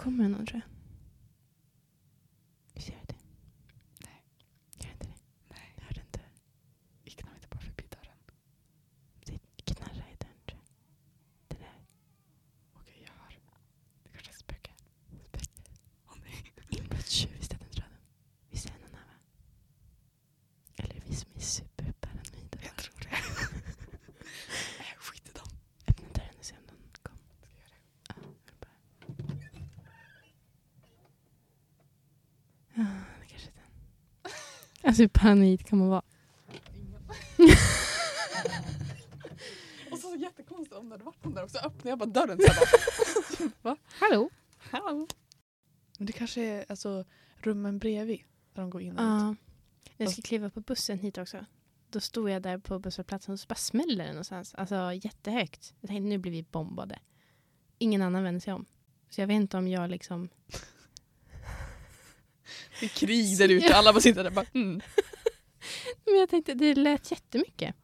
kommer det någon tror jag. Visst gör det? Nej. Gör det inte det? Nej. Jag hörde inte. Vi knallar inte bara förbi dörren. Det knarrar i dörren tror jag. Det där. Okej, jag hör. Det kanske är ett spöke. Spöke. Åh nej. Inbrottstjuv i Stenungsröden. Visst är det någon här va? Eller är det vi som är superparanoida? Jag tror det. Nej, skit i dem. Öppna dörren och se om någon kommer. Ska jag göra det? Ja, jag bara. Ja, det kanske är den. Alltså hur paranoid kan man vara? Och så jättekonstigt om det hade varit någon där också. Öppnar jag bara dörren så här bara. Va? Hallå? Hallå? Men det kanske är alltså, rummen bredvid. Där de går in och ut. Ja. Jag ska kliva på bussen hit också. Då stod jag där på busshållplatsen och så bara smäller det någonstans. Alltså jättehögt. Jag tänkte nu blir vi bombade. Ingen annan vänder sig om. Så jag vet inte om jag liksom... Det är krig där ute. Alla bara sitter där och bara mm. Men jag tänkte, det lät jättemycket.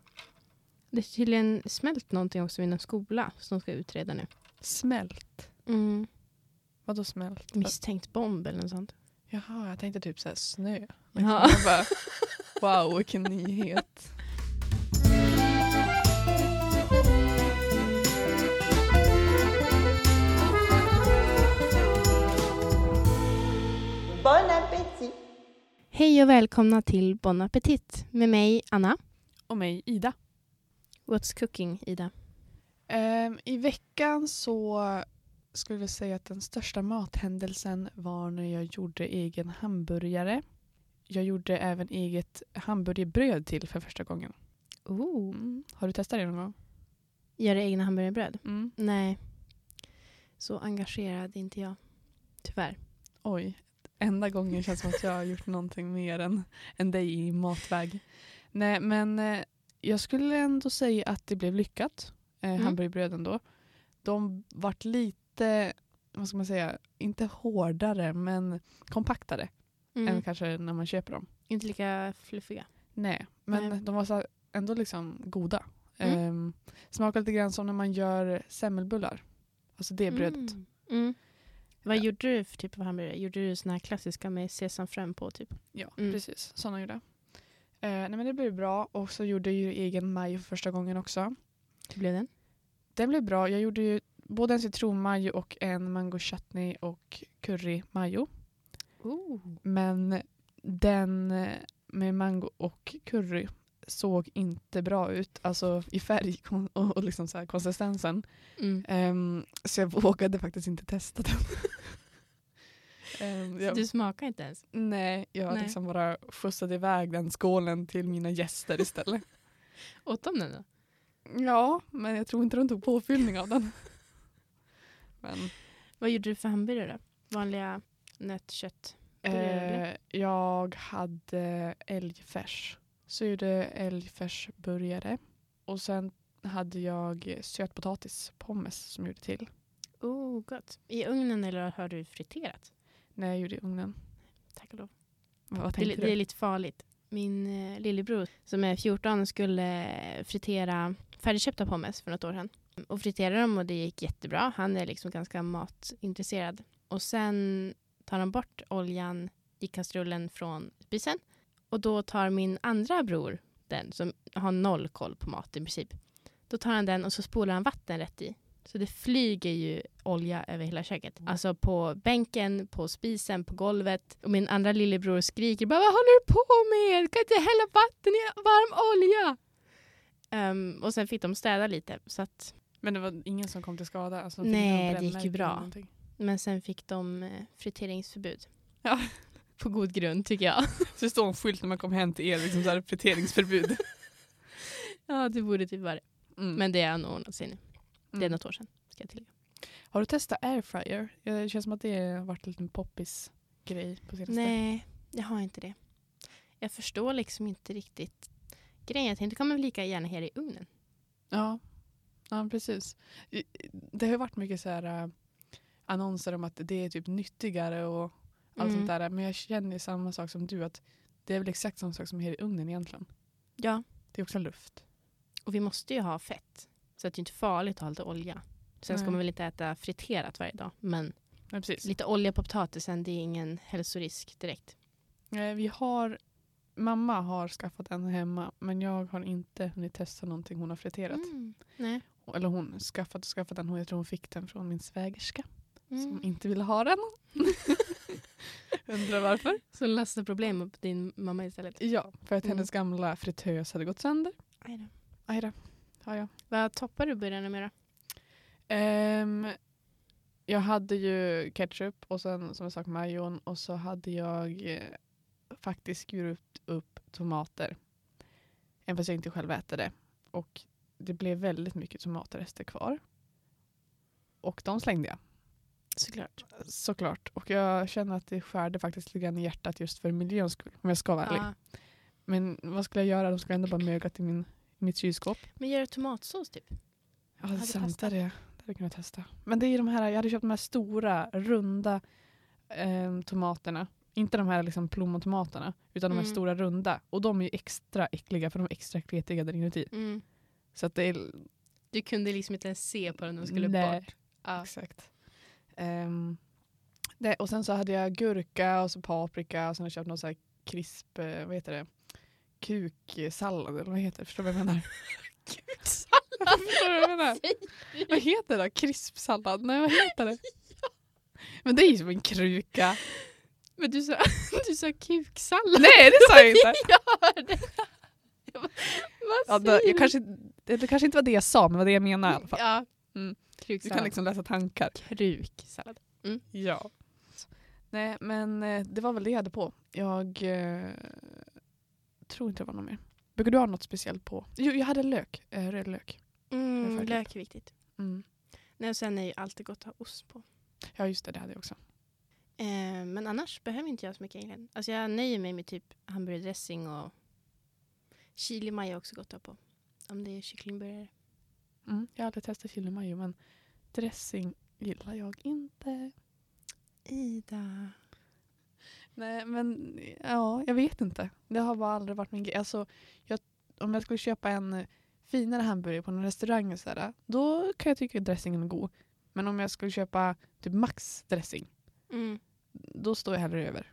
Det är tydligen smält någonting också vid en skola som de ska utreda nu. Smält. Mm. Vadå smält? Misstänkt bomb eller något sånt. Jaha, jag tänkte typ så här snö. Ja. Jag bara, wow, vilken nyhet. Hej och välkomna till Bon Appetit med mig Anna. Och mig, Ida. What's cooking Ida? Ehm, I veckan så skulle jag säga att den största mathändelsen var när jag gjorde egen hamburgare. Jag gjorde även eget hamburgerbröd till för första gången. Oh. Mm. Har du testat det någon gång? Göra egna hamburgerbröd? Mm. Nej. Så engagerad är inte jag. Tyvärr. Oj, enda gången känns som att jag har gjort någonting mer än, än dig i matväg. Nej, men eh, jag skulle ändå säga att det blev lyckat. Eh, Mm. Hamburgerbröden då. De vart lite, vad ska man säga, inte hårdare men kompaktare Mm. än kanske när man köper dem. Inte lika fluffiga. Nej, men Nej. de var så ändå liksom goda. Mm. Ehm, smakar lite grann som när man gör semmelbullar. Alltså det brödet. Mm. Vad gjorde du för typ av hamburgare? Gjorde du såna här klassiska med sesamfrön på typ? Ja, Mm. precis. Sådana gjorde jag. Eh, nej, men det blev bra och så gjorde jag ju egen majo för första gången också. Hur blev den? Den blev bra. Jag gjorde ju både en citronmajo och en mango chutney och curry majo. Oh. Men den med mango och curry såg inte bra ut. Alltså i färg och, och liksom så här konsistensen. Mm. Ehm, så jag vågade faktiskt inte testa den. Ehm, jag, Du smakar inte ens? nej, jag Nej. liksom bara skjutsade iväg den skålen till mina gäster istället. Åt de den då? Ja, men jag tror inte de tog påfyllning av den. Men Vad gjorde du för hamburgare då? Vanliga nötkött? Eh, jag hade älgfärs. Så jag gjorde älgfärsburgare. Och sen hade jag sötpotatispommes som jag gjorde till. Oh, gott. I ugnen eller har du friterat? När jag gjorde i ugnen. Tack och lov. Vad Det, tänkte det är du? lite farligt. Min eh, lillebror som är 14 skulle fritera färdigköpta pommes för något år sedan. Och friterade dem och det gick jättebra. Han är liksom ganska matintresserad. Och sen tar han bort oljan i kastrullen från spisen. Och då tar min andra bror den som har noll koll på mat i princip. Då tar han den och så spolar han vatten rätt i. Så det flyger ju olja över hela köket. Alltså på bänken, på spisen, på golvet. Och min andra lillebror skriker bara Vad håller du på med? Kan inte hälla vatten i varm olja? Ehm, och sen fick de städa lite. Så att, Men det var ingen som kom till skada? Alltså, Nej, det gick ju bra. men sen fick de eh, friteringsförbud. Ja. På god grund tycker jag. Så det står en skylt när man kommer hem till er, liksom så här friteringsförbud. ja, det borde typ vara det. Mm. Men det nog ordnat sig nu. Det är Mm. något år sedan. Ska jag tillägga. Har du testat airfryer? Det känns som att det har varit en liten poppis grej på senaste. Nej, jag har inte det. Jag förstår liksom inte riktigt grejen. Jag tänkte det kommer lika gärna här i ugnen. Ja. ja, precis. Det har varit mycket så här äh, annonser om att det är typ nyttigare och allt Mm. sånt där. Men jag känner samma sak som du att det är väl exakt samma sak som här i ugnen egentligen. Ja, Det är också luft. och vi måste ju ha fett. Så att det är inte farligt att ha lite olja. Sen ska Nej. man väl inte äta friterat varje dag. Men Ja. Lite olja på potatisen, det är ingen hälsorisk direkt. Vi har, mamma har skaffat en hemma men jag har inte hunnit testa någonting hon har friterat. Mm. Nej. Eller hon skaffat och skaffat den. Jag tror hon fick den från min svägerska som Mm. inte ville ha den. Undrar varför? Så lastar problem på din mamma istället. Ja, för att Mm. hennes gamla fritös hade gått sönder. Aj då. Aj då. Ja, ja. Vad toppar du burgarna med då? Ehm, jag hade ju ketchup och sen som jag sa majon och så hade jag eh, faktiskt skurit upp tomater. Även fast jag inte själv äter det. Och det blev väldigt mycket tomatrester kvar. Och de slängde jag. Såklart. Såklart. Och jag känner att det skärde faktiskt lite grann i hjärtat just för miljöns skull. Om jag ska vara ärlig. Ja. Men vad skulle jag göra? De skulle ändå bara mögat i min, mitt kylskåp. Men gör du tomatsås typ? Ja, det är sant. Det, det hade jag kunnat testa. Men det är de här, jag hade köpt de här stora, runda eh, tomaterna. Inte de här liksom plommontomaterna, utan de här Mm. stora runda. Och de är ju extra äckliga för de är extra kletiga där inuti. Mm. Så att det är... Du kunde liksom inte ens se på den, de skulle Nej. bort. Ja. Exakt. Ehm, det, och sen så hade jag gurka och så paprika och sen har jag köpt någon så här krisp, eh, vad heter det? Kuksallad eller vad heter det? Förstår du vad jag menar? Förstår du vad jag menar? Vad heter det? Krispsallad? Nej vad heter det? Men det är ju som en kruka. Men du sa, du sa kuksallad. Nej det sa jag inte. jag hörde. Jag bara, Ja, Vad säger jag kanske, det kanske inte var det jag sa men det var det jag menade i alla fall. Ja. Mm. Du kan liksom läsa tankar. Kruksallad. Ja. Nej men eh, det var väl det jag hade på. Jag eh, tror inte det var något mer. Brukar du ha något speciellt på? Jo, jag hade lök. Eh, röd lök. Mm, lök är viktigt. Mm. Nej, och sen är ju alltid gott att ha ost på. Ja just det, det hade jag också. Eh, men annars behöver inte jag så mycket egentligen. Alltså jag nöjer mig med typ hamburgardressing och chili är också gott att ha på. Om det är kycklingburgare. Mm. Jag har aldrig testat chili mayo men dressing gillar jag inte. Ida. Nej men ja, jag vet inte. Det har bara aldrig varit min grej. Alltså, jag, om jag skulle köpa en finare hamburgare på en restaurang och sådär, då kan jag tycka att dressingen är god. Men om jag skulle köpa typ Max dressing, Mm. då står jag hellre över.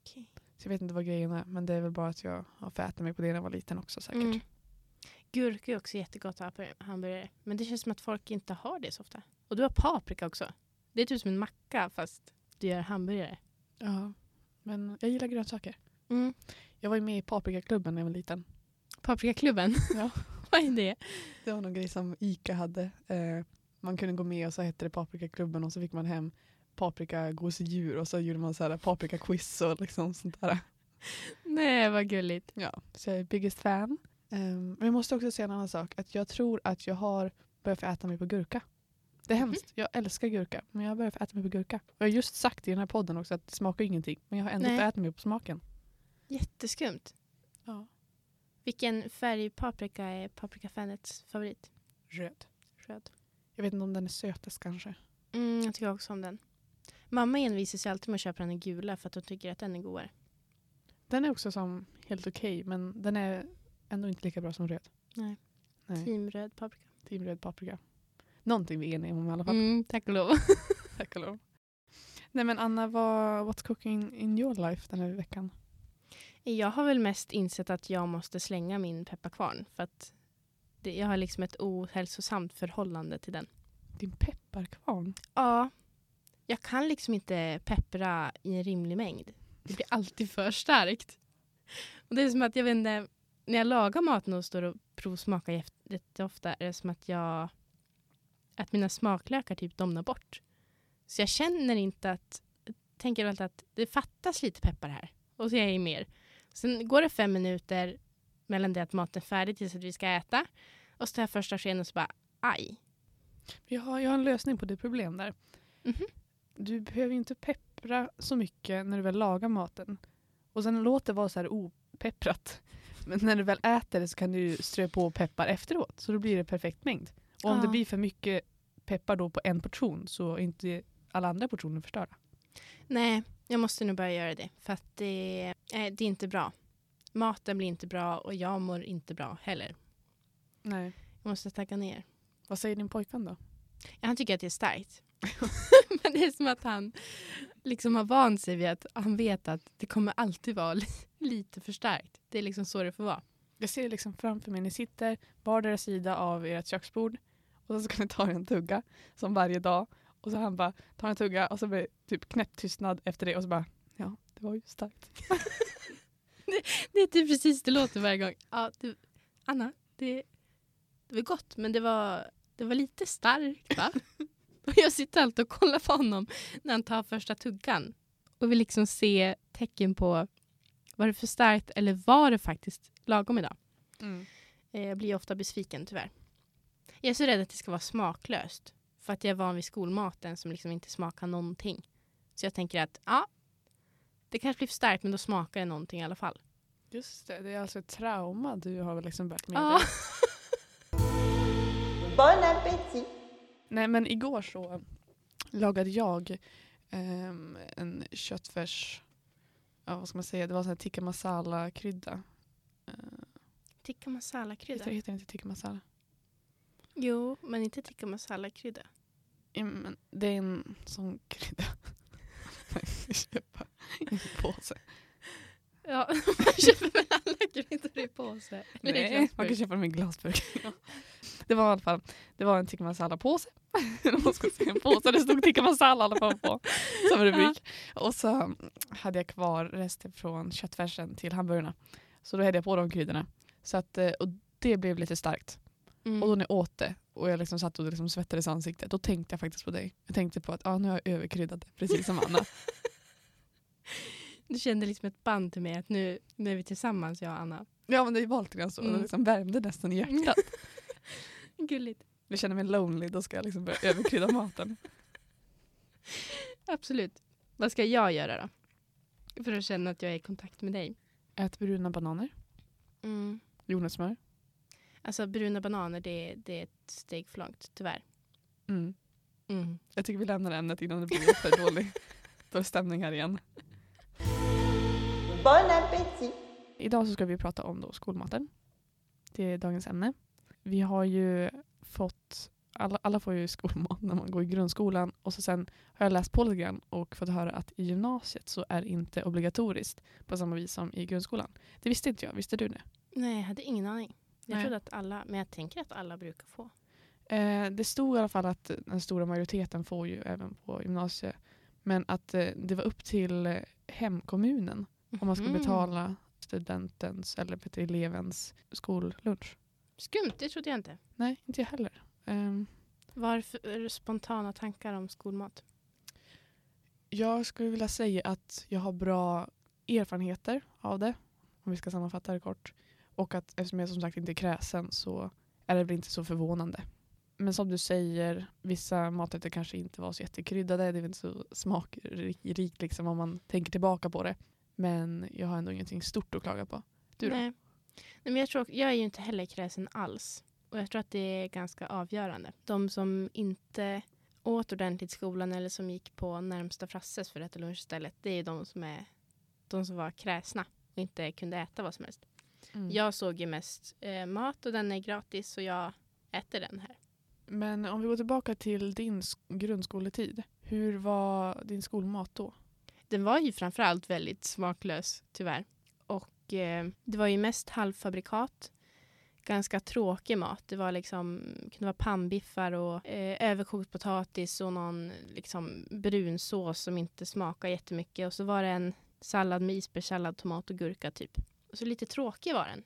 Okej. Så jag vet inte vad grejen är, men det är väl bara att jag har fått mig på det när jag var liten också säkert. Mm. Gurka är också jättegott att ha på hamburgare. Men det känns som att folk inte har det så ofta. Och du har paprika också. Det är typ som en macka fast du gör hamburgare. Ja, men jag gillar grönsaker. Mm. Jag var ju med i paprikaklubben när jag var liten. Paprikaklubben. Ja. Vad är det? Det var någon grej som ICA hade. Eh, man kunde gå med och så hette det paprikaklubben och så fick man hem paprikagosedjur och så gjorde man så här paprikaquiz och liksom sånt där. Nej, vad gulligt. Ja, så jag är biggest fan. Ehm, men jag måste också säga en annan sak. Att jag tror att jag har börjat få äta mig på gurka. Det är hemskt. Jag älskar gurka. Men jag har börjat få äta mig på gurka. Och jag har just sagt i den här podden också att det smakar ingenting. Men jag har ändå fått äta mig på smaken. Jätteskumt. Ja. Vilken färg paprika är paprikafanets favorit? Röd. Röd. Jag vet inte om den är sötast kanske. Mm, jag tycker också om den. Mamma envisar sig alltid med att köpa den gula för att hon tycker att den är godare. Den är också som helt okej. men den är ändå inte lika bra som röd. Nej. Nej. Team röd paprika. Team röd paprika. Någonting vi är eniga om i alla fall. Mm, tack och lov. Tack och lov. Nej men Anna, vad, what's cooking in your life den här veckan? Jag har väl mest insett att jag måste slänga min pepparkvarn. För att det, jag har liksom ett ohälsosamt förhållande till den. Din pepparkvarn? Ja, jag kan liksom inte peppra i en rimlig mängd. Det blir alltid för starkt. Och det är som att jag vet inte, när jag lagar maten och står och provsmakar jätte- jätteofta är det som att jag att mina smaklökar typ domnar bort. Så jag känner inte att, tänker alltid att det fattas lite peppar här. Och så är jag i mer. Sen går det fem minuter mellan det att maten är färdig tills att vi ska äta. Och så tar jag första skeden och så bara, aj. Jag har, jag har en lösning på ditt problem där. Mhm. Du behöver inte peppra så mycket när du väl lagar maten. Och sen låt det vara så här opepprat. Men när du väl äter det så kan du strö på peppar efteråt. Så då blir det perfekt mängd. Och om Ja. det blir för mycket peppar då på en portion så är inte alla andra portioner förstörda. Nej, jag måste nog börja göra det. För att det, eh, det är inte bra. Maten blir inte bra och jag mår inte bra heller. Nej. Jag måste tagga ner. Vad säger din pojkvän då? Han tycker att det är starkt. Men det är som att han liksom har vant sig vid att han vet att det kommer alltid vara li- lite för starkt. Det är liksom så det får vara. Jag ser liksom framför mig, ni sitter vardera sida av ert köksbord och så ska ni ta en tugga som varje dag. Och så han bara tar en tugga och så blir det typ knäpptystnad efter det och så bara ja, det var ju starkt. Det är typ precis det låter varje gång. Ja, det, Anna, det, det var gott men det var, det var lite starkt va? och jag sitter alltid och kollar på honom när han tar första tuggan och vill liksom se tecken på var det för starkt eller var det faktiskt lagom idag. Eh, Jag blir ofta besviken tyvärr. Jag är så rädd att det ska vara smaklöst. För att jag är van vid skolmaten som liksom inte smakar någonting. Så jag tänker att ja, det kanske blir för starkt men då smakar det någonting i alla fall. Just det, det är alltså ett trauma du har liksom bärt med Ja. dig. Bon appétit Nej men igår så lagade jag ehm, en köttfärs, ja vad ska man säga, det var sån här tikka masala krydda. Uh, Tikka masala-krydda. heter, heter det inte tikka masala? Jo, men inte tikka masala-krydda. Ja, men det är en sån krydda. Man ska köpa i en påse. Ja, man köper väl alla kryddor i påse. Nej, man kan köpa dem i glasburk. Det var i alla fall det var en tikka masala-påse. Man ska säga en påse, det stod tikka masala alla fall på som rubrik. Och så hade jag kvar resten från köttfärsen till hamburgarna. Så då hällde jag på de kryddorna. Så att, eh, och det blev lite starkt. Mm. Och då när jag åt det och jag liksom satt och liksom svettades i ansiktet, då tänkte jag faktiskt på dig. Jag tänkte på att ah, nu har jag överkryddat det, precis som Anna. Du kände liksom ett band till mig att nu, nu är vi tillsammans jag och Anna. ja men det var lite grann så. Mm. Det liksom värmde nästan i hjärtat. Gulligt. Jag känner mig lonely, då ska jag liksom börja överkrydda maten. Absolut. Vad ska jag göra då? För att känna att jag är i kontakt med dig. Ät bruna bananer, Mm. jordnötssmör. Alltså bruna bananer, det, det är ett steg för långt, tyvärr. Mm. Mm. Jag tycker vi lämnar ämnet innan det blir för dålig, dålig stämning här igen. Bon appétit Idag så ska vi prata om då skolmaten. Det är dagens ämne. Vi har ju fått, alla, alla får ju skolmat när man går i grundskolan och så sen har jag läst på lite grann och fått höra att i gymnasiet så är det inte obligatoriskt på samma vis som i grundskolan. Det visste inte jag, visste du det? Nej, jag hade ingen aning. Jag Nej. trodde att alla, men jag tänker att alla brukar få. Eh, det stod i alla fall att den stora majoriteten får ju även på gymnasiet. Men att eh, det var upp till eh, hemkommunen om man ska Mhm. betala studentens eller elevens skollunch. Skumt, det trodde jag inte. Nej, inte jag heller. Ehm, Varför spontana tankar om skolmat? jag skulle vilja säga att jag har bra erfarenheter av det, om vi ska sammanfatta det kort. Och att eftersom jag som sagt inte är kräsen så är det väl inte så förvånande. Men som du säger, vissa maträtter kanske inte var så jättekryddade. Det är väl inte så smakrikt liksom om man tänker tillbaka på det. Men jag har ändå ingenting stort att klaga på. Du då? Nej. Nej, men jag, tror, jag är ju inte heller kräsen alls. Och jag tror att det är ganska avgörande. De som inte åt ordentligt i skolan eller som gick på närmsta Frasses för att äta lunch istället. Det är de som, är, de som var kräsna och inte kunde äta vad som helst. Mm. Jag såg ju mest eh, mat och den är gratis så jag äter den här. Men om vi går tillbaka till din sk- grundskoletid. Hur var din skolmat då? Den var ju framförallt väldigt smaklös tyvärr. Och eh, det var ju mest halvfabrikat. Ganska tråkig mat. Det var liksom, kunde vara pannbiffar och eh, överkokt potatis och någon liksom, brunsås som inte smakar jättemycket. Och så var det en sallad med isbergssallad, tomat och gurka typ. Och så lite tråkig var den.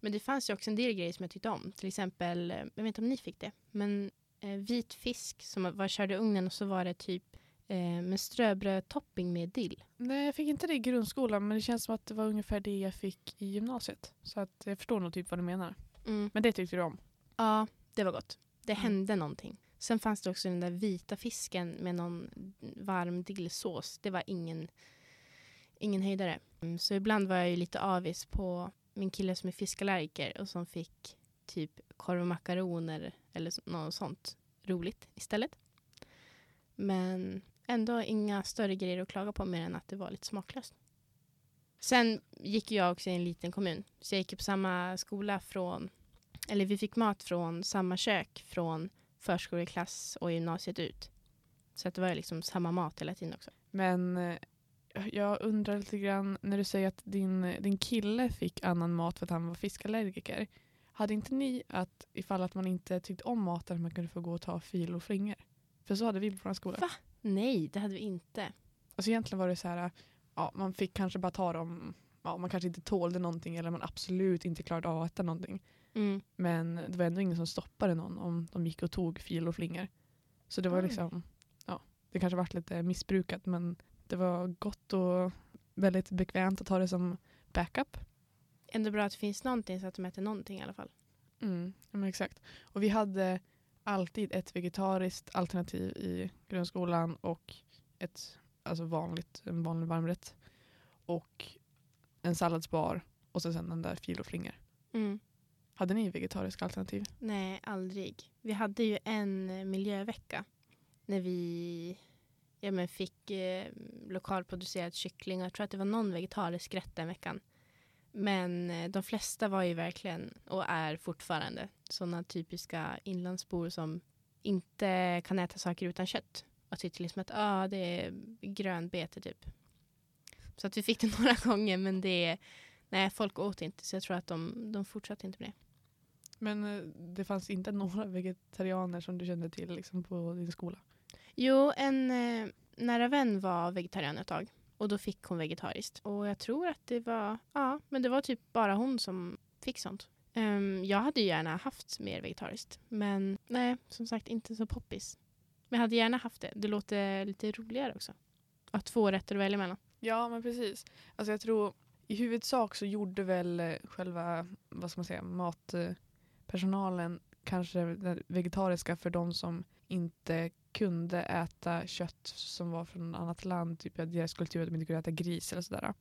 Men det fanns ju också en del grejer som jag tyckte om. Till exempel, eh, jag vet inte om ni fick det, men eh, vit fisk som var körd i ugnen och så var det typ eh, med ströbrödtopping med dill. Nej, jag fick inte det i grundskolan men det känns som att det var ungefär det jag fick i gymnasiet. Så att jag förstår nog typ vad du menar. Mm. Men det tyckte du om? Ja, det var gott. Det Mm. hände någonting. Sen fanns det också den där vita fisken med någon varm dillsås. Det var ingen, ingen höjdare. Mm, Så ibland var jag ju lite avis på min kille som är fiskallergiker och som fick typ korv och makaroner eller något sånt roligt istället. Men ändå inga större grejer att klaga på mer än att det var lite smaklöst. Sen gick jag också i en liten kommun. Så jag gick på samma skola från eller vi fick mat från samma kök från förskoleklass och gymnasiet ut. Så att det var liksom samma mat hela tiden också. Men eh, jag undrar lite grann när du säger att din, din kille fick annan mat för att han var fiskallergiker. Hade inte ni att ifall att man inte tyckte om maten man kunde få gå och ta fil och flingor? För så hade vi på vår skola. Va? Nej, det hade vi inte. Alltså egentligen var det så här, ja, man fick kanske bara ta dem, ja, man kanske inte tålde någonting eller man absolut inte klarade av att äta någonting. Mm. Men det var ändå ingen som stoppade någon om de gick och tog fil och flingor. Så det var Oj. liksom, ja, det kanske varit lite missbrukat men det var gott och väldigt bekvämt att ha det som backup. Ändå bra att det finns någonting så att de äter någonting i alla fall. Mm, men exakt. Och vi hade alltid ett vegetariskt alternativ i grundskolan och ett alltså vanligt, en vanlig varmrätt. Och en salladsbar och så sen den där fil och flingor. Mm. Hade ni vegetariska alternativ? Nej, aldrig. Vi hade ju en miljövecka när vi ja, men fick eh, lokalproducerad kyckling och jag tror att det var någon vegetarisk rätt den veckan. Men eh, de flesta var ju verkligen, och är fortfarande, sådana typiska inlandsbor som inte kan äta saker utan kött. Och tyckte liksom att ah, det är grönbete typ. Så att vi fick det några gånger men det, nej folk åt inte så jag tror att de, de fortsatte inte med det. Men eh, det fanns inte några vegetarianer som du kände till liksom, på din skola? Jo, en eh, nära vän var vegetarian ett tag. Och då fick hon vegetariskt. Och jag tror att det var, ja, men det var typ bara hon som fick sånt. Um, jag hade ju gärna haft mer vegetariskt. Men nej, som sagt inte så poppis. Men jag hade gärna haft det. Det låter lite roligare också. Att två rätter att välja mellan. Ja, men precis. Alltså jag tror i huvudsak så gjorde väl eh, själva, vad ska man säga, matpersonalen kanske det vegetariska för de som inte kunde äta kött som var från annat land, typ deras kultur att de inte kunde äta gris eller sådär.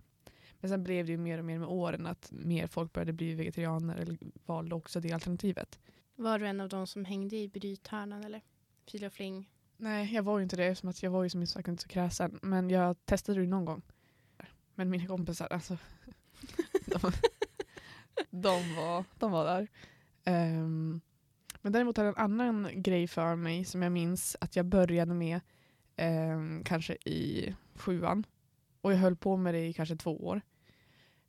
Men sen blev det ju mer och mer med åren att mer folk började bli vegetarianer eller valde också det alternativet. Var du en av de som hängde i brythörnan eller? Fil och fling? Nej, jag var ju inte det eftersom att jag var ju som sagt inte så kräsen. Men jag testade det någon gång. Men mina kompisar, alltså. de, de, var, de var där. Ehm, men däremot har jag en annan grej för mig som jag minns att jag började med eh, kanske i sjuan. Och jag höll på med det i kanske två år.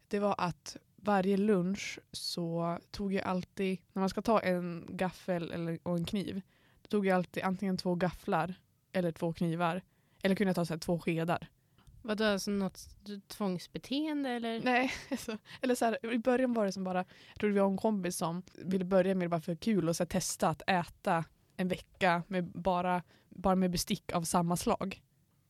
Det var att varje lunch så tog jag alltid, när man ska ta en gaffel eller, och en kniv, då tog jag alltid antingen två gafflar eller två knivar. Eller kunde jag ta så här, två skedar. Vadå, alltså något tvångsbeteende eller? Nej, alltså, eller så här, i början var det som bara, jag tror vi var en kompis som ville börja med det bara för kul och så här, testa att äta en vecka med bara, bara med bestick av samma slag.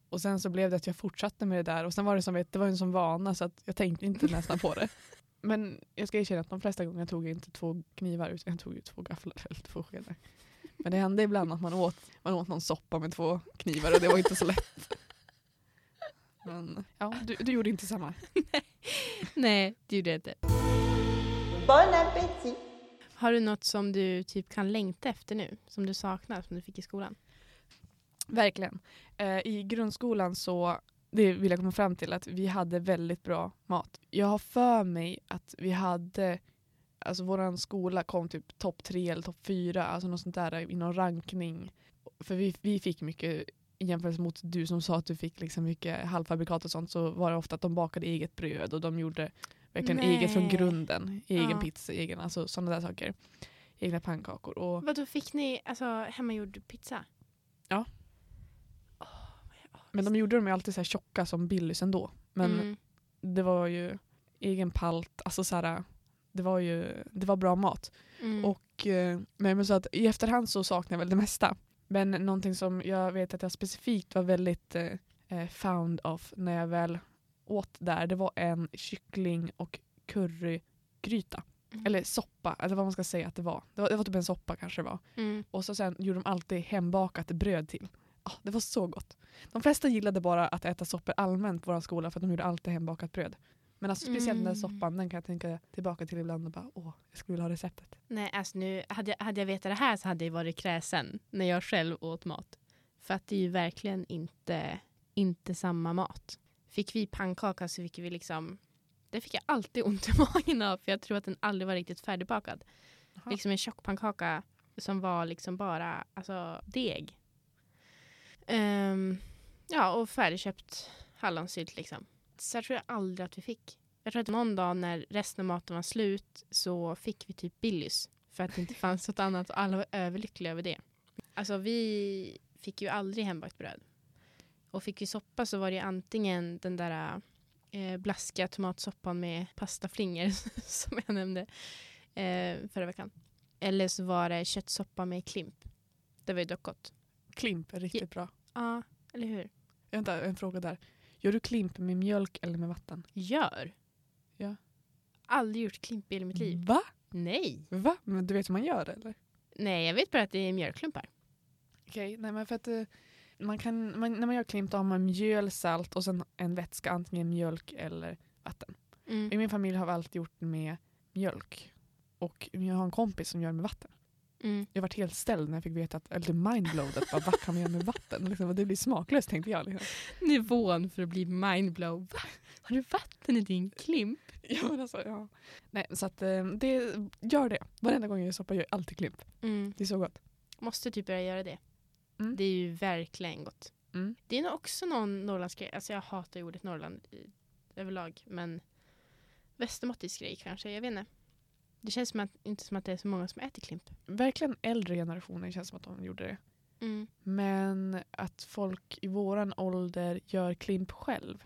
Och sen så blev det att jag fortsatte med det där och sen var det som ett, det var en sån vana så att jag tänkte inte nästan på det. Men jag ska erkänna att de flesta gånger tog jag inte två knivar utan jag tog ju två gafflar eller två skedar. Men det hände ibland att man åt, man åt någon soppa med två knivar och det var inte så lätt. Men ja, du, du gjorde inte samma. Nej, det gjorde jag inte. Bon appétit. Har du något som du typ kan längta efter nu? Som du saknar, som du fick i skolan? Verkligen. Eh, I grundskolan så, det vill jag komma fram till, att vi hade väldigt bra mat. Jag har för mig att vi hade, alltså våran skola kom typ topp tre eller topp fyra, alltså något sånt där i någon rankning. För vi, vi fick mycket, i jämförelse mot du som sa att du fick liksom mycket halvfabrikat och sånt, så var det ofta att de bakade eget bröd och de gjorde verkligen Nej. eget från grunden. Egen Ja. pizza, egen, alltså sådana där saker. Egna pannkakor. Och Vadå, fick ni alltså hemmagjord pizza? Ja. Vad Men de gjorde dem ju alltid så här tjocka som Billys ändå. Men Mm. det var ju egen palt, alltså så här, det var ju det var bra mat. Mm. Och, eh, men men så att i efterhand så saknar jag väl det mesta. Men någonting som jag vet att jag specifikt var väldigt eh, eh, found of när jag väl åt där, det var en kyckling och currygryta. Mm. Eller soppa, eller vad man ska säga att det var. Det var, det var typ en soppa kanske det var. Mm. Och så sen gjorde de alltid hembakat bröd till. Ah, det var så gott. De flesta gillade bara att äta soppor allmänt på vår skola för att de gjorde alltid hembakat bröd. Men alltså speciellt den där Mm. soppan, den kan jag tänka tillbaka till ibland och bara åh, jag skulle vilja ha receptet. Nej, alltså nu, hade, jag, hade jag vetat det här så hade jag varit kräsen när jag själv åt mat. För att det är ju verkligen inte, inte samma mat. Fick vi pannkaka så fick vi liksom, det fick jag alltid ont i magen av för jag tror att den aldrig var riktigt färdigbakad. Jaha. Liksom en tjock pannkaka som var liksom bara alltså, deg. Ehm, ja, och färdigköpt hallonsylt liksom. Så jag tror jag aldrig att vi fick. Jag tror att någon dag när resten av maten var slut så fick vi typ Billys. För att det inte fanns något annat och alla var överlyckliga över det. Alltså vi fick ju aldrig hembakt bröd. Och fick vi soppa så var det antingen den där eh, blaskiga tomatsoppan med pastaflingor som jag nämnde eh, förra veckan. Eller så var det köttsoppa med klimp. Det var ju dock gott. Klimp är riktigt bra. Ja, eller hur? Vänta, en fråga där. Gör du klimp med mjölk eller med vatten? Gör? Ja. Aldrig gjort klimp i hela mitt liv. Va? Nej. Va? Men du vet hur man gör det eller? Nej, jag vet bara att det är mjölkklumpar. Okej, nej men för att eh, man kan, man, när man gör klimp då har man mjöl, salt och sen en vätska, antingen mjölk eller vatten. I Mm. min familj har vi alltid gjort med mjölk. Och jag har en kompis som gör med vatten. Mm. Jag varit helt ställd när jag fick veta att, eller mindblowed, att bara, vad kan man göra med vatten? Liksom, det blir smaklöst tänkte jag. Liksom. Nivån för att bli mindblow. Va? Har du vatten i din klimp? Ja, alltså, ja. Nej, så att, eh, det, gör det. Varenda gång jag gör soppa gör jag alltid klimp. Mm. Det är så gott. Måste typ börja göra det. Mm. Det är ju verkligen gott. Mm. Det är också någon Norrlandsgrej. Alltså jag hatar ordet Norrland i, överlag. Men västerbottnisk grej kanske. Jag vet inte. Det känns som att, inte som att det är så många som äter klimp. Verkligen äldre generationer känns som att de gjorde det. Mm. Men att folk i våran ålder gör klimp själv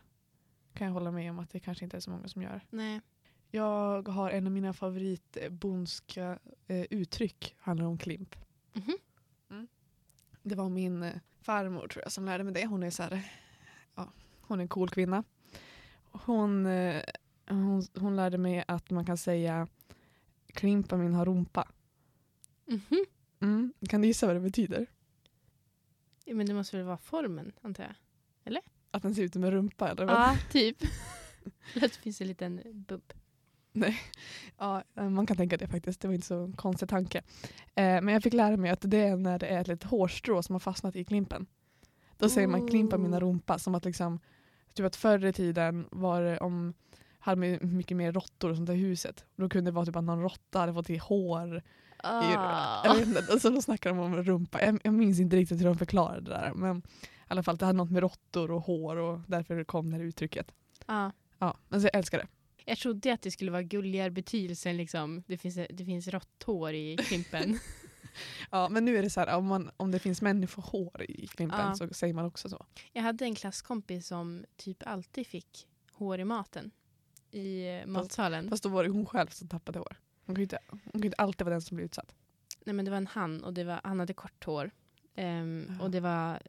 kan jag hålla med om att det kanske inte är så många som gör. Nej. Jag har en av mina favoritbondska eh, uttryck handlar om klimp. Mhm. Det var min eh, farmor tror jag som lärde mig det. Hon är så här, ja, hon är en cool kvinna. Hon, eh, hon, hon lärde mig att man kan säga klimpa min har rumpa. Mhm. Mm. Kan du gissa vad det betyder? Ja, Men det måste väl vara formen, antar jag? Att den ser ut som en rumpa eller vad? Ja, typ. Låt det finns en liten bump. Ja, eh, man kan tänka det faktiskt. Det var inte så konstig tanke. Eh, men jag fick lära mig att det är när det är ett litet hårstrå som har fastnat i klimpen. Då säger man klimpa mina Oh. rumpa som att liksom, typ att förr i tiden var det om hade man mycket mer råttor och sånt där i huset. Då kunde det vara typ att någon råtta hade fått i hår. I, Ah. jag vet inte, alltså då snackar de om rumpa. Jag, jag minns inte riktigt hur de förklarade det där. Men i alla fall, det hade något med råttor och hår och därför kom det här uttrycket. Ja. Ja, alltså jag älskar det. Jag trodde att det skulle vara gulligare betydelsen liksom. Det finns, det finns råtthår i klimpen. Ja, men nu är det så här, om, man, om det finns människohår i klimpen Ja. så säger man också så. jag hade en klasskompis som typ alltid fick hår i maten. I matsalen. Fast då var det hon själv som tappade hår. Hon kan ju inte, hon kan inte alltid vara den som blir utsatt. Nej men det var en han och det var, han hade kort hår. Ehm, Ja. Och det var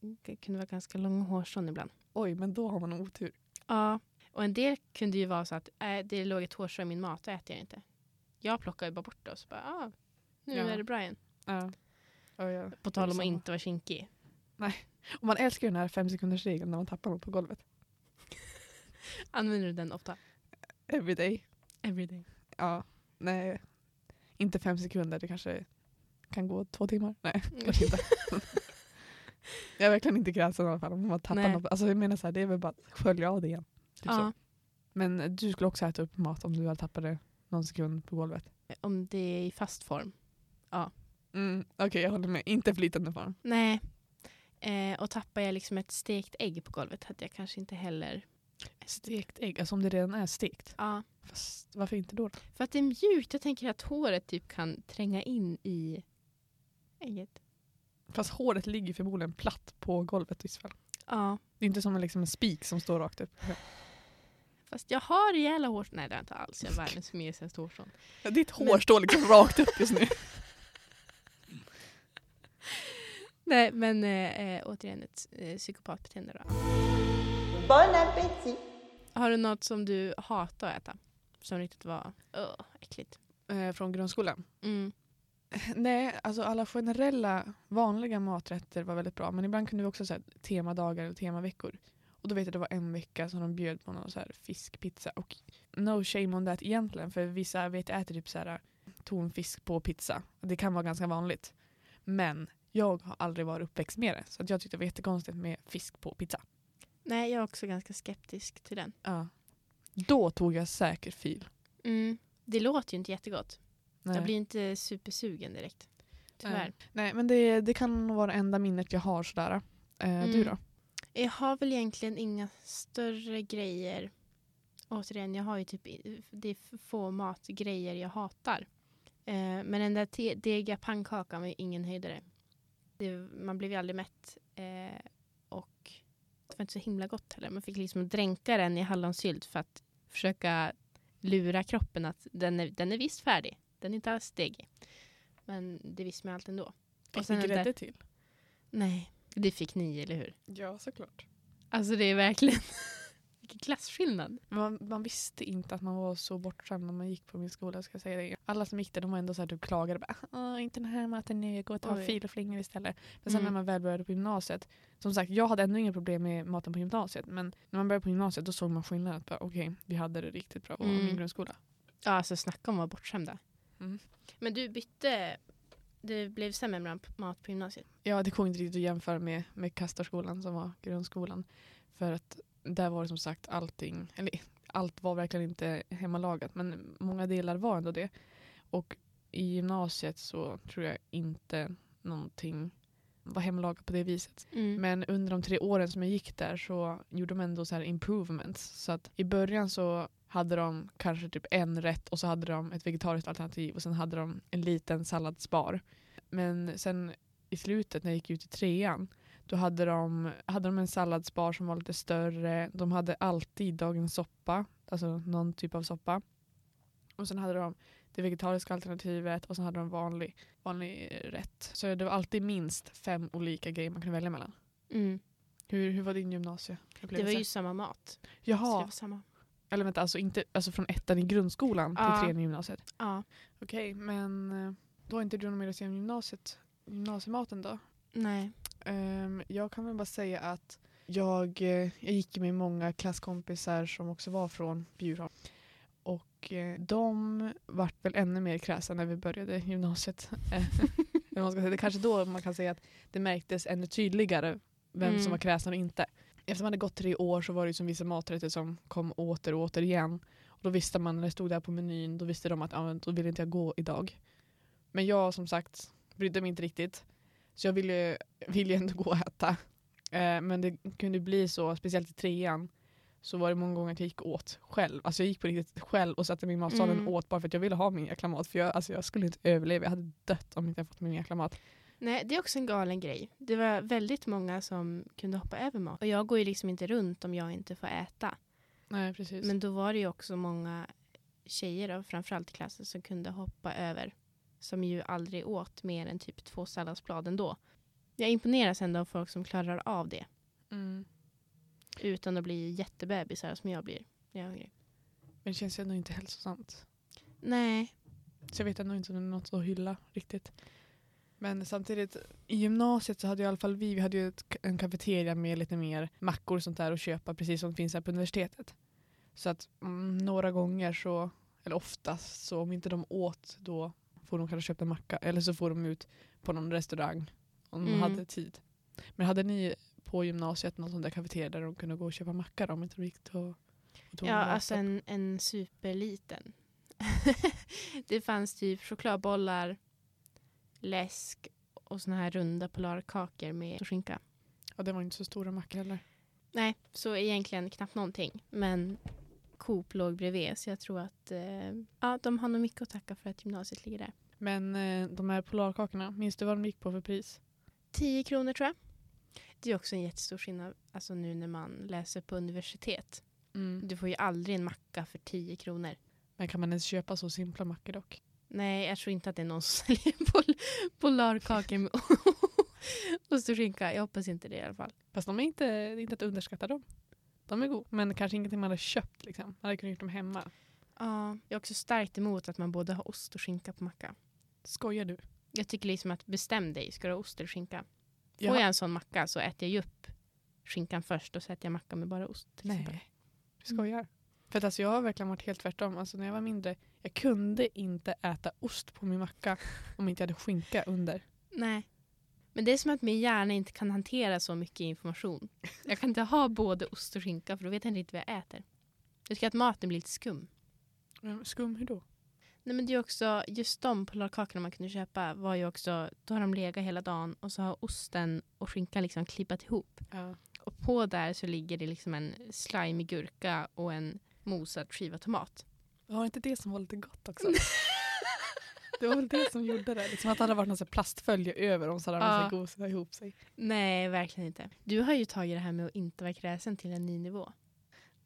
det kunde vara ganska långa hårstrån ibland. Oj, men då har man otur. Ja. Och en del kunde ju vara så att äh, det låg ett hårstrå i min mat, det äter jag inte. Jag plockar ju bara bort det och så bara, ah, nu Ja. är det Brian. Ja. Ja, ja. På tal om att inte vara kinkig. Och man älskar ju den här fem sekunders regeln när man tappar något på golvet. Använder du den ofta? Every day. Every day. Ja, nej. Inte fem sekunder, det kanske kan gå två timmar. Nej, kanske inte. jag är verkligen inte kräsen i alla fall. Om man tappar Nej. något. Alltså, jag menar så här, det är väl bara att skölja av det igen. Typ Ja. så. Men du skulle också äta upp mat om du hade tappat det någon sekund på golvet. Om det är i fast form. Mm, Okej, jag håller med. Inte flytande form. Nej. Eh, och tappar jag liksom ett stekt ägg på golvet hade jag kanske inte heller. Stekt ägg, alltså om det redan är stekt. Ja. Fast varför inte då? då? För att det är mjukt. Jag tänker att håret typ kan tränga in i ägget. Fast håret ligger förmodligen platt på golvet i så fall. Ja. Det är inte som en, liksom en spik som står rakt upp. Fast jag har rejäla hår. Nej det har jag inte alls. Jag har världens mesigaste hårstrån. Ja, ditt hår står liksom rakt upp just nu. Nej men äh, äh, återigen ett äh, psykopatbeteende då. Bon appétit. Har du något som du hatar att äta? Som riktigt var uh, äckligt? Eh, från grundskolan. Mm. Nej, alltså alla generella vanliga maträtter var väldigt bra. Men ibland kunde vi också ha temadagar eller temaveckor. Och då vet jag att det var en vecka som de bjöd på någon så här fiskpizza. Och no shame on that egentligen. För vissa vet äter typ så här tonfisk på pizza. Det kan vara ganska vanligt. Men jag har aldrig varit uppväxt med det. Så att jag tyckte det var jättekonstigt med fisk på pizza. Nej jag är också ganska skeptisk till den. Ja. Då tog jag säkert fil. Mm. Det låter ju inte jättegott. Nej. Jag blir inte supersugen direkt. Tyvärr. Nej, men det, det kan vara det enda minnet jag har sådär. Eh, Mm. Du då? Jag har väl egentligen inga större grejer. Återigen, jag har ju typ det är få matgrejer jag hatar. Eh, men den där te- dega pannkakan var ju ingen höjdare. Det, man blev ju aldrig mätt. Eh, och var inte så himla gott heller. Man fick liksom dränka den i hallonsylt för att försöka lura kroppen att den är, den är visst färdig. Den är inte alls degig. Men det visste man allt ändå. Fick sen ni där- grädde till? Nej, det fick ni, eller hur? Ja, såklart. Alltså det är verkligen... Vilken klasskillnad. Man, man visste inte att man var så bortskämd när man gick på min skola. Ska jag säga det. Alla som gick där de var ändå så här, typ klagade. Bara, Åh, inte den här maten nu, jag går och tar Oj. fil och flingor istället. Men sen Mm. när man väl började på gymnasiet. Som sagt, jag hade ännu inga problem med maten på gymnasiet. Men när man började på gymnasiet då såg man skillnaden. Okej, vi hade det riktigt bra på Mm. min grundskola. Ja, alltså snacka om att vara bortskämda. Mm. Men du bytte... Det blev sämre med mat på gymnasiet. Ja, det går inte riktigt att jämföra med, med Kastarskolan som var grundskolan. För att där var det som sagt allting, eller allt var verkligen inte hemmalagat men många delar var ändå det. Och i gymnasiet så tror jag inte någonting var hemmalagat på det viset. Mm. Men under de tre åren som jag gick där så gjorde de ändå så här improvements. Så att i början så hade de kanske typ en rätt och så hade de ett vegetariskt alternativ och sen hade de en liten salladsbar. Men sen i slutet när jag gick ut i trean då hade de, hade de en salladsbar som var lite större. De hade alltid dagens soppa, alltså någon typ av soppa. Och sen hade de det vegetariska alternativet och sen hade de vanlig, vanlig rätt. Så det var alltid minst fem olika grejer man kunde välja mellan. Mm. Hur, hur var din gymnasie? Det var ju samma mat. Jaha, samma. eller vänta, alltså, inte, alltså från ettan i grundskolan Ja. till trean i gymnasiet? Ja. Okej, men eh, då har inte du något mer att säga om gymnasiet? Gymnasiematen då? Nej. Ehm, jag kan väl bara säga att jag, eh, jag gick med många klasskompisar som också var från Bjurholm. Och eh, de vart väl ännu mer kräsna när vi började gymnasiet. Man ska säga. Det kanske då man kan säga att det märktes ännu tydligare vem Mm. som var kräsen och inte. Efter man hade gått tre år så var det som vissa maträtter som kom åter och åter igen. Och då visste man när det stod där på menyn, då visste de att men då vill inte jag gå idag. Men jag som sagt brydde mig inte riktigt. Så jag ville, ville ju ändå gå och äta. Eh, men det kunde bli så, speciellt i trean, så var det många gånger att jag gick åt själv. Alltså jag gick på riktigt själv och satte mig i matsalen Mm. och åt bara för att jag ville ha min jäkla mat. För jag, alltså jag skulle inte överleva, jag hade dött om inte jag fått min jäkla mat. Nej, det är också en galen grej. Det var väldigt många som kunde hoppa över mat. Och jag går ju liksom inte runt om jag inte får äta. Nej precis. Men då var det ju också många tjejer, då, framförallt i klassen, som kunde hoppa över. Som ju aldrig åt mer än typ två salladsblad ändå. Jag imponeras ändå av folk som klarar av det. mm. Utan att bli jättebebisar som jag blir när jag är hungrig. Men det känns ju ändå inte hälsosamt. Nej. Så jag vet ändå inte om det är något att hylla riktigt. Men samtidigt, i gymnasiet så hade ju i alla fall vi, vi hade ju ett, en kafeteria med lite mer mackor och sånt där att köpa precis som finns här på universitetet. Så att mm, några gånger så, eller oftast så om inte de åt då får de kanske köpa en macka eller så får de ut på någon restaurang om de Mm. hade tid. Men hade ni på gymnasiet någon sån där kafeteria där de kunde gå och köpa macka då, om inte de gick tog Ja, alltså en, en superliten. det fanns typ chokladbollar, läsk och såna här runda polarkakor med skinka. Ja, det var inte så stora mackor heller. Nej, så egentligen knappt någonting. Men Coop låg bredvid så jag tror att eh, ja, de har nog mycket att tacka för att gymnasiet ligger där. Men eh, de här polarkakorna, minns du vad de gick på för pris? 10 kronor tror jag. Det är också en jättestor skillnad alltså nu när man läser på universitet. Du får ju aldrig en macka för 10 kronor. Men kan man ens köpa så simpla mackor dock? Nej, jag tror inte att det är någon som säljer pol polarkakor med ost och skinka. Jag hoppas inte det i alla fall. Fast de är inte, det är inte att underskatta dem. De är goda, men kanske ingenting man hade köpt. Liksom. Man hade kunnat gjort dem hemma. Ja, jag är också starkt emot att man både har ost och skinka på macka. Skojar du? Jag tycker liksom att bestäm dig, ska du ha ost eller skinka? Får Ja. jag en sån macka så äter jag ju upp skinkan först och så äter jag macka med bara ost. Exempel. Nej, du skojar. För att alltså, jag har verkligen varit helt tvärtom. Alltså, när jag var mindre, jag kunde inte äta ost på min macka om inte jag hade skinka under. Nej. Men det är som att min hjärna inte kan hantera så mycket information. Jag kan inte ha både ost och skinka för då vet jag inte riktigt vad jag äter. Jag tycker att maten blir lite skum. Mm, Skum, hur då? Nej men det är också, just de polarkakorna man kunde köpa var ju också, då har de legat hela dagen och så har osten och skinkan liksom klippat ihop. Ja. Och på där så ligger det liksom en slimig gurka och en mosad skivad tomat. Var det inte det som var lite gott också? det var väl det som gjorde det. Liksom att det hade varit någon plastfölje över och så hade Ja. gosat ihop sig. Nej, verkligen inte. Du har ju tagit det här med att inte vara kräsen till en ny nivå.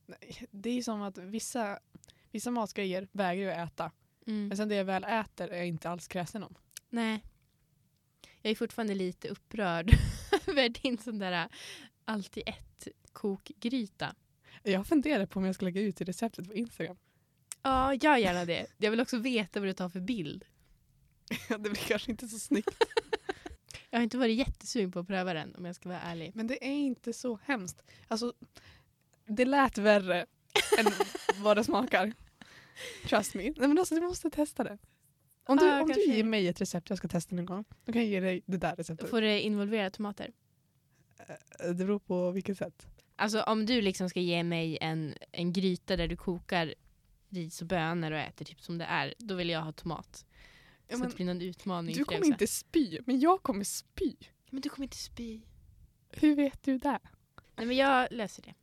Nej, Det är som att vissa, vissa matgrejer vägrar jag äta. Mm. Men sen det jag väl äter är jag inte alls kräsen om. Nej. Jag är fortfarande lite upprörd över din sån där allt i ett kokgryta. Jag funderar på om jag ska lägga ut det receptet på Instagram. Ja, gör gärna det. Jag vill också veta vad du tar för bild. det blir kanske inte så snyggt. Jag har inte varit jättesugen på att pröva den om jag ska vara ärlig. Men det är inte så hemskt. Alltså, det lät värre än vad det smakar. Trust me. Nej, men alltså, du måste testa det. Om du, Ja, om du ger mig ett recept jag ska testa någon gång, då kan jag ge dig det där receptet. Får det involvera tomater? Det beror på vilket sätt. Alltså om du liksom ska ge mig en, en gryta där du kokar ris och bönor och äter typ som det är, då vill jag ha tomat. Ja, så det blir någon utmaning du kommer inte spy, men jag kommer spy. Men du kommer inte spy. Hur vet du det? Nej men jag löser det.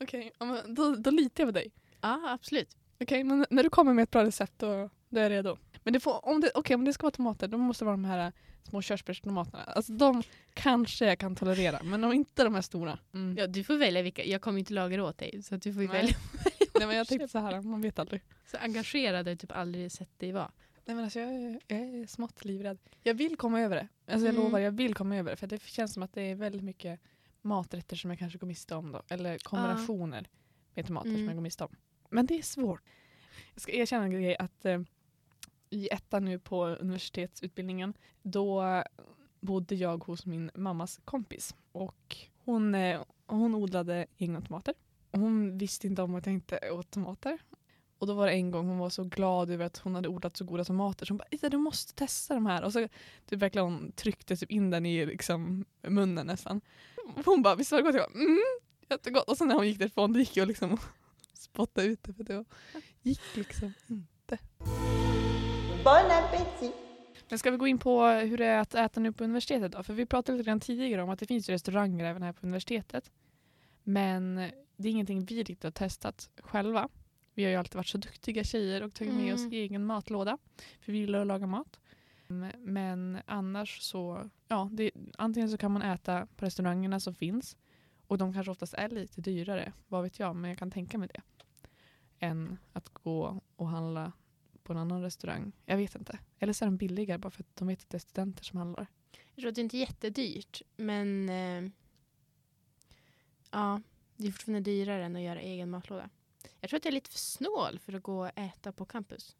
Okej, men då, då litar jag på dig. Ja, absolut. Okej, men när du kommer med ett bra recept då, då är jag redo. Men det får, om, det, okej, om det ska vara tomater, då måste det vara de här äh, små körsbärstomaterna. Alltså de kanske jag kan tolerera, men om inte de här stora. Mm. Ja, du får välja vilka. Jag kommer inte laga det åt dig. Så du får välja. Nej, men jag tänkte så här, man vet aldrig. Så engagerad har jag typ aldrig sett dig vara. Nej, men alltså, jag, är, jag är smått livrädd. Jag vill komma över det. Alltså, jag Mm. lovar, jag vill komma över det. För det känns som att det är väldigt mycket maträtter som jag kanske går miste om. Då. Eller kombinationer med tomater som Mm. jag går miste om. Men det är svårt. Jag ska erkänna en grej att eh, i ettan nu på universitetsutbildningen då bodde jag hos min mammas kompis. Och hon, eh, hon odlade egna tomater. Hon visste inte om att jag inte åt tomater. Och då var det en gång hon var så glad över att hon hade odlat så goda tomater. Så hon bara Ida du måste testa de här. Och så typ verkligen hon tryckte typ in den i liksom munnen nästan. Hon bara visst var det gott? Jag bara, mm, jättegott. Och sen när hon gick därifrån då gick jag liksom och spottade ut det. För det var, gick liksom inte. Bon appétit Men ska vi gå in på hur det är att äta nu på universitetet då? För vi pratade lite grann tidigare om att det finns restauranger även här på universitetet. Men det är ingenting vi riktigt har testat själva. Vi har ju alltid varit så duktiga tjejer och tagit med oss Mm. egen matlåda. För vi gillar att laga mat. Mm, Men annars så, ja, det, antingen så kan man äta på restaurangerna som finns. Och de kanske oftast är lite dyrare, vad vet jag, men jag kan tänka mig det. Än att gå och handla på en annan restaurang. Jag vet inte. Eller så är de billigare bara för att de vet att det är studenter som handlar. Jag tror att det inte är jättedyrt. Men eh, ja, det är fortfarande dyrare än att göra egen matlåda. Jag tror att jag är lite för snål för att gå och äta på campus.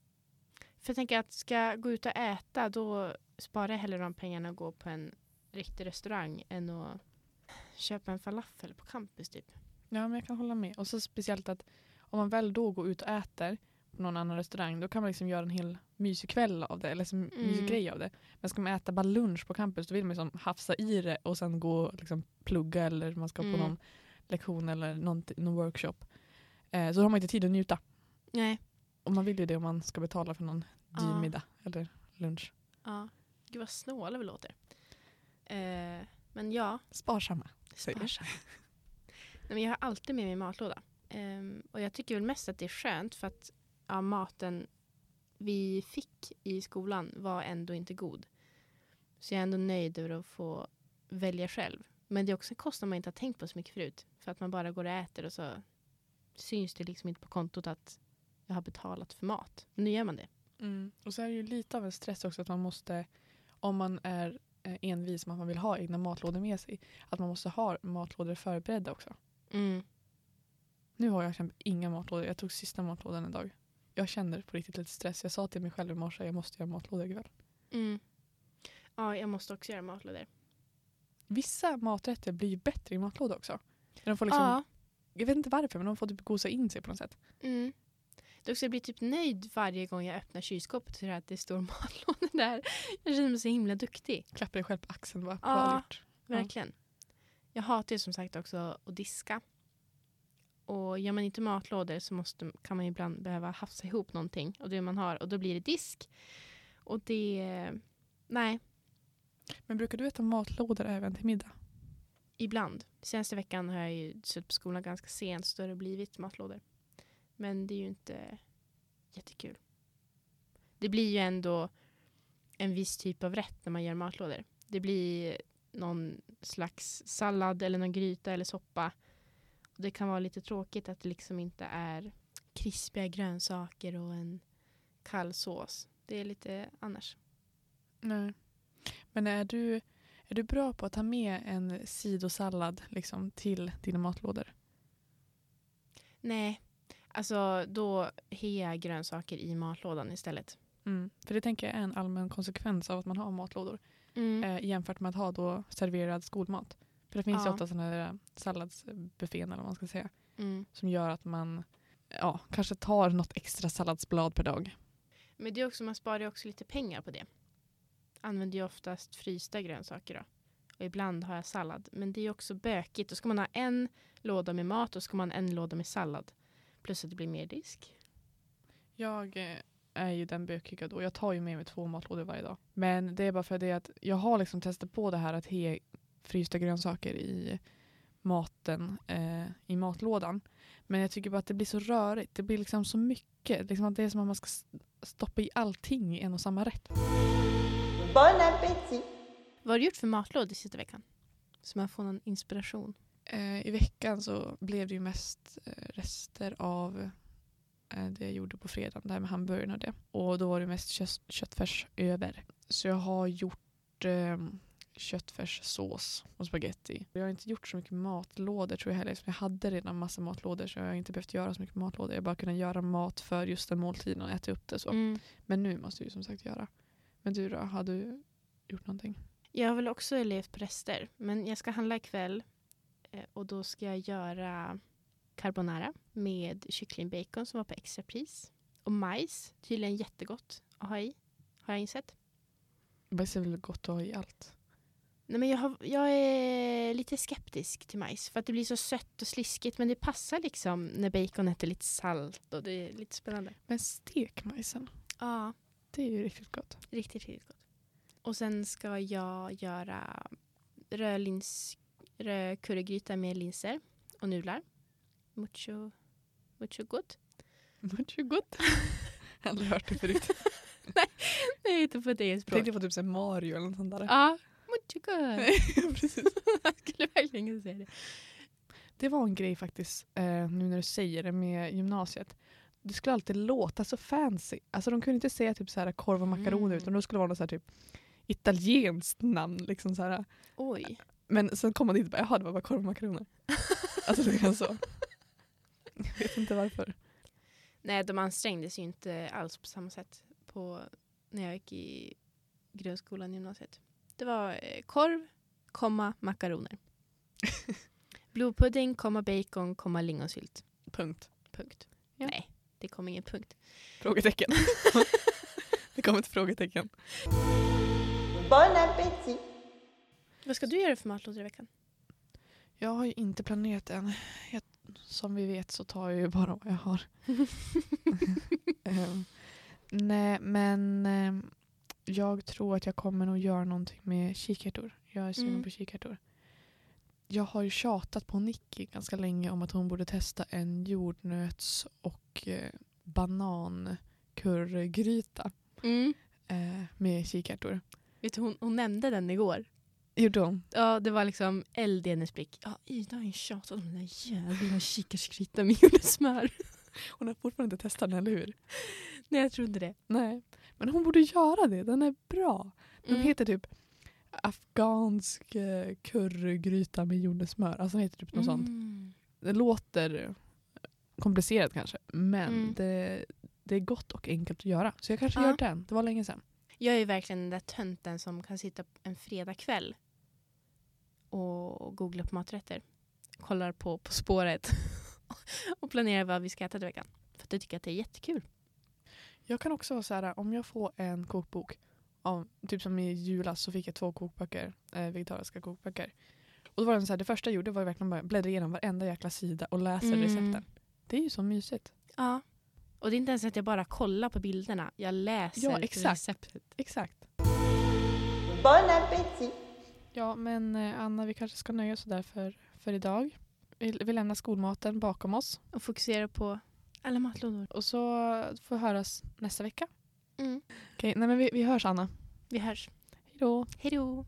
För jag tänker att ska jag gå ut och äta då sparar jag hellre de pengarna och gå på en riktig restaurang än att köpa en falafel på campus typ. Ja, men jag kan hålla med. Och så speciellt att om man väl då går ut och äter på någon annan restaurang då kan man liksom göra en hel mysig kväll av det. Eller mysig Mm. grej av det. Men ska man äta bara lunch på campus då vill man liksom hafsa i det och sen gå och liksom plugga eller man ska på Mm. någon lektion eller någon, någon workshop. Eh, så har man inte tid att njuta. Nej. Och man vill ju det om man ska betala för någon dyr middag eller lunch. Ja. Gud vad snåla vi låter. Eh, men ja, Sparsamma. Sparsamma. Nej, men jag har alltid med mig matlåda. Ehm, och jag tycker väl mest att det är skönt för att ja, maten vi fick i skolan var ändå inte god. Så jag är ändå nöjd över att få välja själv. Men det är också en kostnad man inte har tänkt på så mycket förut. För att man bara går och äter och så syns det liksom inte på kontot att jag har betalat för mat. Men nu gör man det. Mm. Och så är det ju lite av en stress också att man måste, om man är eh, envis med att man vill ha egna matlådor med sig, att man måste ha matlådor förberedda också. Mm. Nu har jag känt inga matlådor. Jag tog sista matlådan en dag. Jag känner på riktigt lite stress. Jag sa till mig själv i morse jag måste göra matlådor ikväll. Mm. Ja, jag måste också göra matlådor. Vissa maträtter blir ju bättre i matlåda också. När De får liksom, Ja. Jag vet inte varför men de får typ gosa in sig på något sätt. Mm. Det är också, jag blir typ nöjd varje gång jag öppnar kylskåpet och ser att det står matlådor där. Jag känner mig så himla duktig. Klappar dig själv på axeln. Bara, Ja. Verkligen. Jag hatar ju som sagt också att diska. Och Och gör man inte matlådor så måste, kan man ibland behöva hafsa ihop någonting och det man har och då blir det disk. Och det, nej, Men brukar du äta matlådor även till middag? Ibland. Senaste veckan har jag ju suttit på skolan ganska sent så då har det blivit matlådor. Men det är ju inte jättekul. Det blir ju ändå en viss typ av rätt när man gör matlådor. Det blir någon slags sallad eller någon gryta eller soppa. Och det kan vara lite tråkigt att det liksom inte är krispiga grönsaker och en kall sås. Det är lite annars. Nej. Men är du, är du bra på att ta med en sidosallad liksom, till dina matlådor? Nej, alltså då jag grönsaker i matlådan istället. Mm. För det tänker jag är en allmän konsekvens av att man har matlådor. Mm. Eh, jämfört med att ha då serverad skolmat. För det finns Ja. ju ofta sådana här eh, salladsbuffén eller vad man ska säga. Mm. Som gör att man ja, kanske tar något extra salladsblad per dag. Men det är också, man sparar ju också lite pengar på det. Använder ju oftast frysta grönsaker då. Och ibland har jag sallad. Men det är också bökigt. Då ska man ha en låda med mat och ska man ha en låda med sallad. Plus att det blir mer disk. Jag eh, är ju den bökiga då. Jag tar ju med mig två matlådor varje dag. Men det är bara för det att jag har liksom testat på det här att he frysta grönsaker i maten eh, i matlådan. Men jag tycker bara att det blir så rörigt. Det blir liksom så mycket. Liksom att det är som att man ska stoppa i allting i en och samma rätt. Bon appétit Vad har du gjort för matlådor sista veckan? Så man får någon inspiration. Eh, I veckan så blev det ju mest eh, rester av eh, det jag gjorde på fredagen, det här med hamburgaren och det. Och då var det mest kött, köttfärs över. Så jag har gjort eh, köttfärssås och spaghetti. Jag har inte gjort så mycket matlådor tror jag heller. Jag hade redan massa matlådor så jag har inte behövt göra så mycket matlådor. Jag har bara kunnat göra mat för just den måltiden och äta upp det så. Mm. Men nu måste jag ju som sagt göra. Men du då, har du gjort någonting? Jag har väl också levt på rester. Men jag ska handla ikväll. eh, Och då ska jag göra carbonara med kycklingbacon som var på extrapris. Och majs, tydligen jättegott att ha i. Har jag insett. Bajs är väl gott att ha i allt? Nej, men jag, har, jag är lite skeptisk till majs. För att det blir så sött och sliskigt. Men det passar liksom när baconet är lite salt. Och det är lite spännande. Men stek majsen, Ja, det är ju riktigt gott. riktigt, riktigt gott. Och sen ska jag göra rödlins, rödcurrygryta med linser och nudlar. Mucho, mucho gott. Mucho gott. Jag har aldrig hört det förut. Nej, inte på det Jag språk. tänkte på typ så Mario eller något sånt där. Ja, mucho gott. Precis. jag skulle verkligen inte säga det. Det var en grej faktiskt, eh, nu när du säger det med gymnasiet. Det skulle alltid låta så fancy. Alltså de kunde inte säga typ så här korv och makaroner Mm. utan det skulle vara något så här typ italienskt namn. Liksom så här. Oj. Men sen kom man dit och bara, jaha det var bara korv och makaroner. alltså det var så. Jag vet inte varför. Nej, de ansträngde sig ju inte alls på samma sätt på, när jag gick i grundskolan och gymnasiet. Det var eh, korv, komma, makaroner. Blodpudding, komma, bacon, komma, lingonsylt. Punkt. Punkt. Ja. Nej, det kom ingen punkt. Frågetecken. det kom ett frågetecken. Bon appétit Vad ska du göra för matlådor i veckan? Jag har ju inte planerat än. Jag, som vi vet så tar jag ju bara vad jag har. Ehm, nej, men ehm, jag tror att jag kommer nog göra någonting med kikärtor. Jag är sugen Mm. på kikärtor. Jag har ju tjatat på Nicky ganska länge om att hon borde testa en jordnöts och eh, banankurrgryta Mm. eh, med kikärtor. Vet du, hon, hon nämnde den igår. Gjorde hon? Ja, det var liksom eld i hennes blick. Ja, Ida har ju tjatat om den där jävla kikärtsgrytan med jordnötssmör. Hon har fortfarande inte testat den, eller hur? Nej, jag trodde det. Nej. Men hon borde göra det, den är bra. Den Mm. heter typ afghansk eh, currygryta med jordnötssmör. Alltså den heter typ något sånt. Mm. Det låter komplicerat kanske, men Mm. det, det är gott och enkelt att göra. Så jag kanske Ja. gör den. Det var länge sedan. Jag är verkligen den där tönten som kan sitta en fredagkväll och googla på maträtter. Kollar på På spåret och planerar vad vi ska äta i veckan. För att jag tycker att det är jättekul. Jag kan också vara så här, om jag får en kokbok, om, typ som i julas så fick jag två kokböcker, eh, vegetariska kokböcker. Och då var det så här, det första jag gjorde var ju verkligen bara bläddra igenom varenda jäkla sida och läsa Mm. recepten. Det är ju så mysigt. Ja. Och det är inte ens att jag bara kollar på bilderna. Jag läser Ja, exakt. receptet. Exakt. Bon appétit Ja, men eh, Anna, vi kanske ska nöja oss där för, för idag. Vi, vi lämnar skolmaten bakom oss. Och fokusera på alla matlådor. Och så får vi höras nästa vecka. Mm. Okej, nej men vi, vi hörs Anna. Vi hörs. Hej då. Hej då!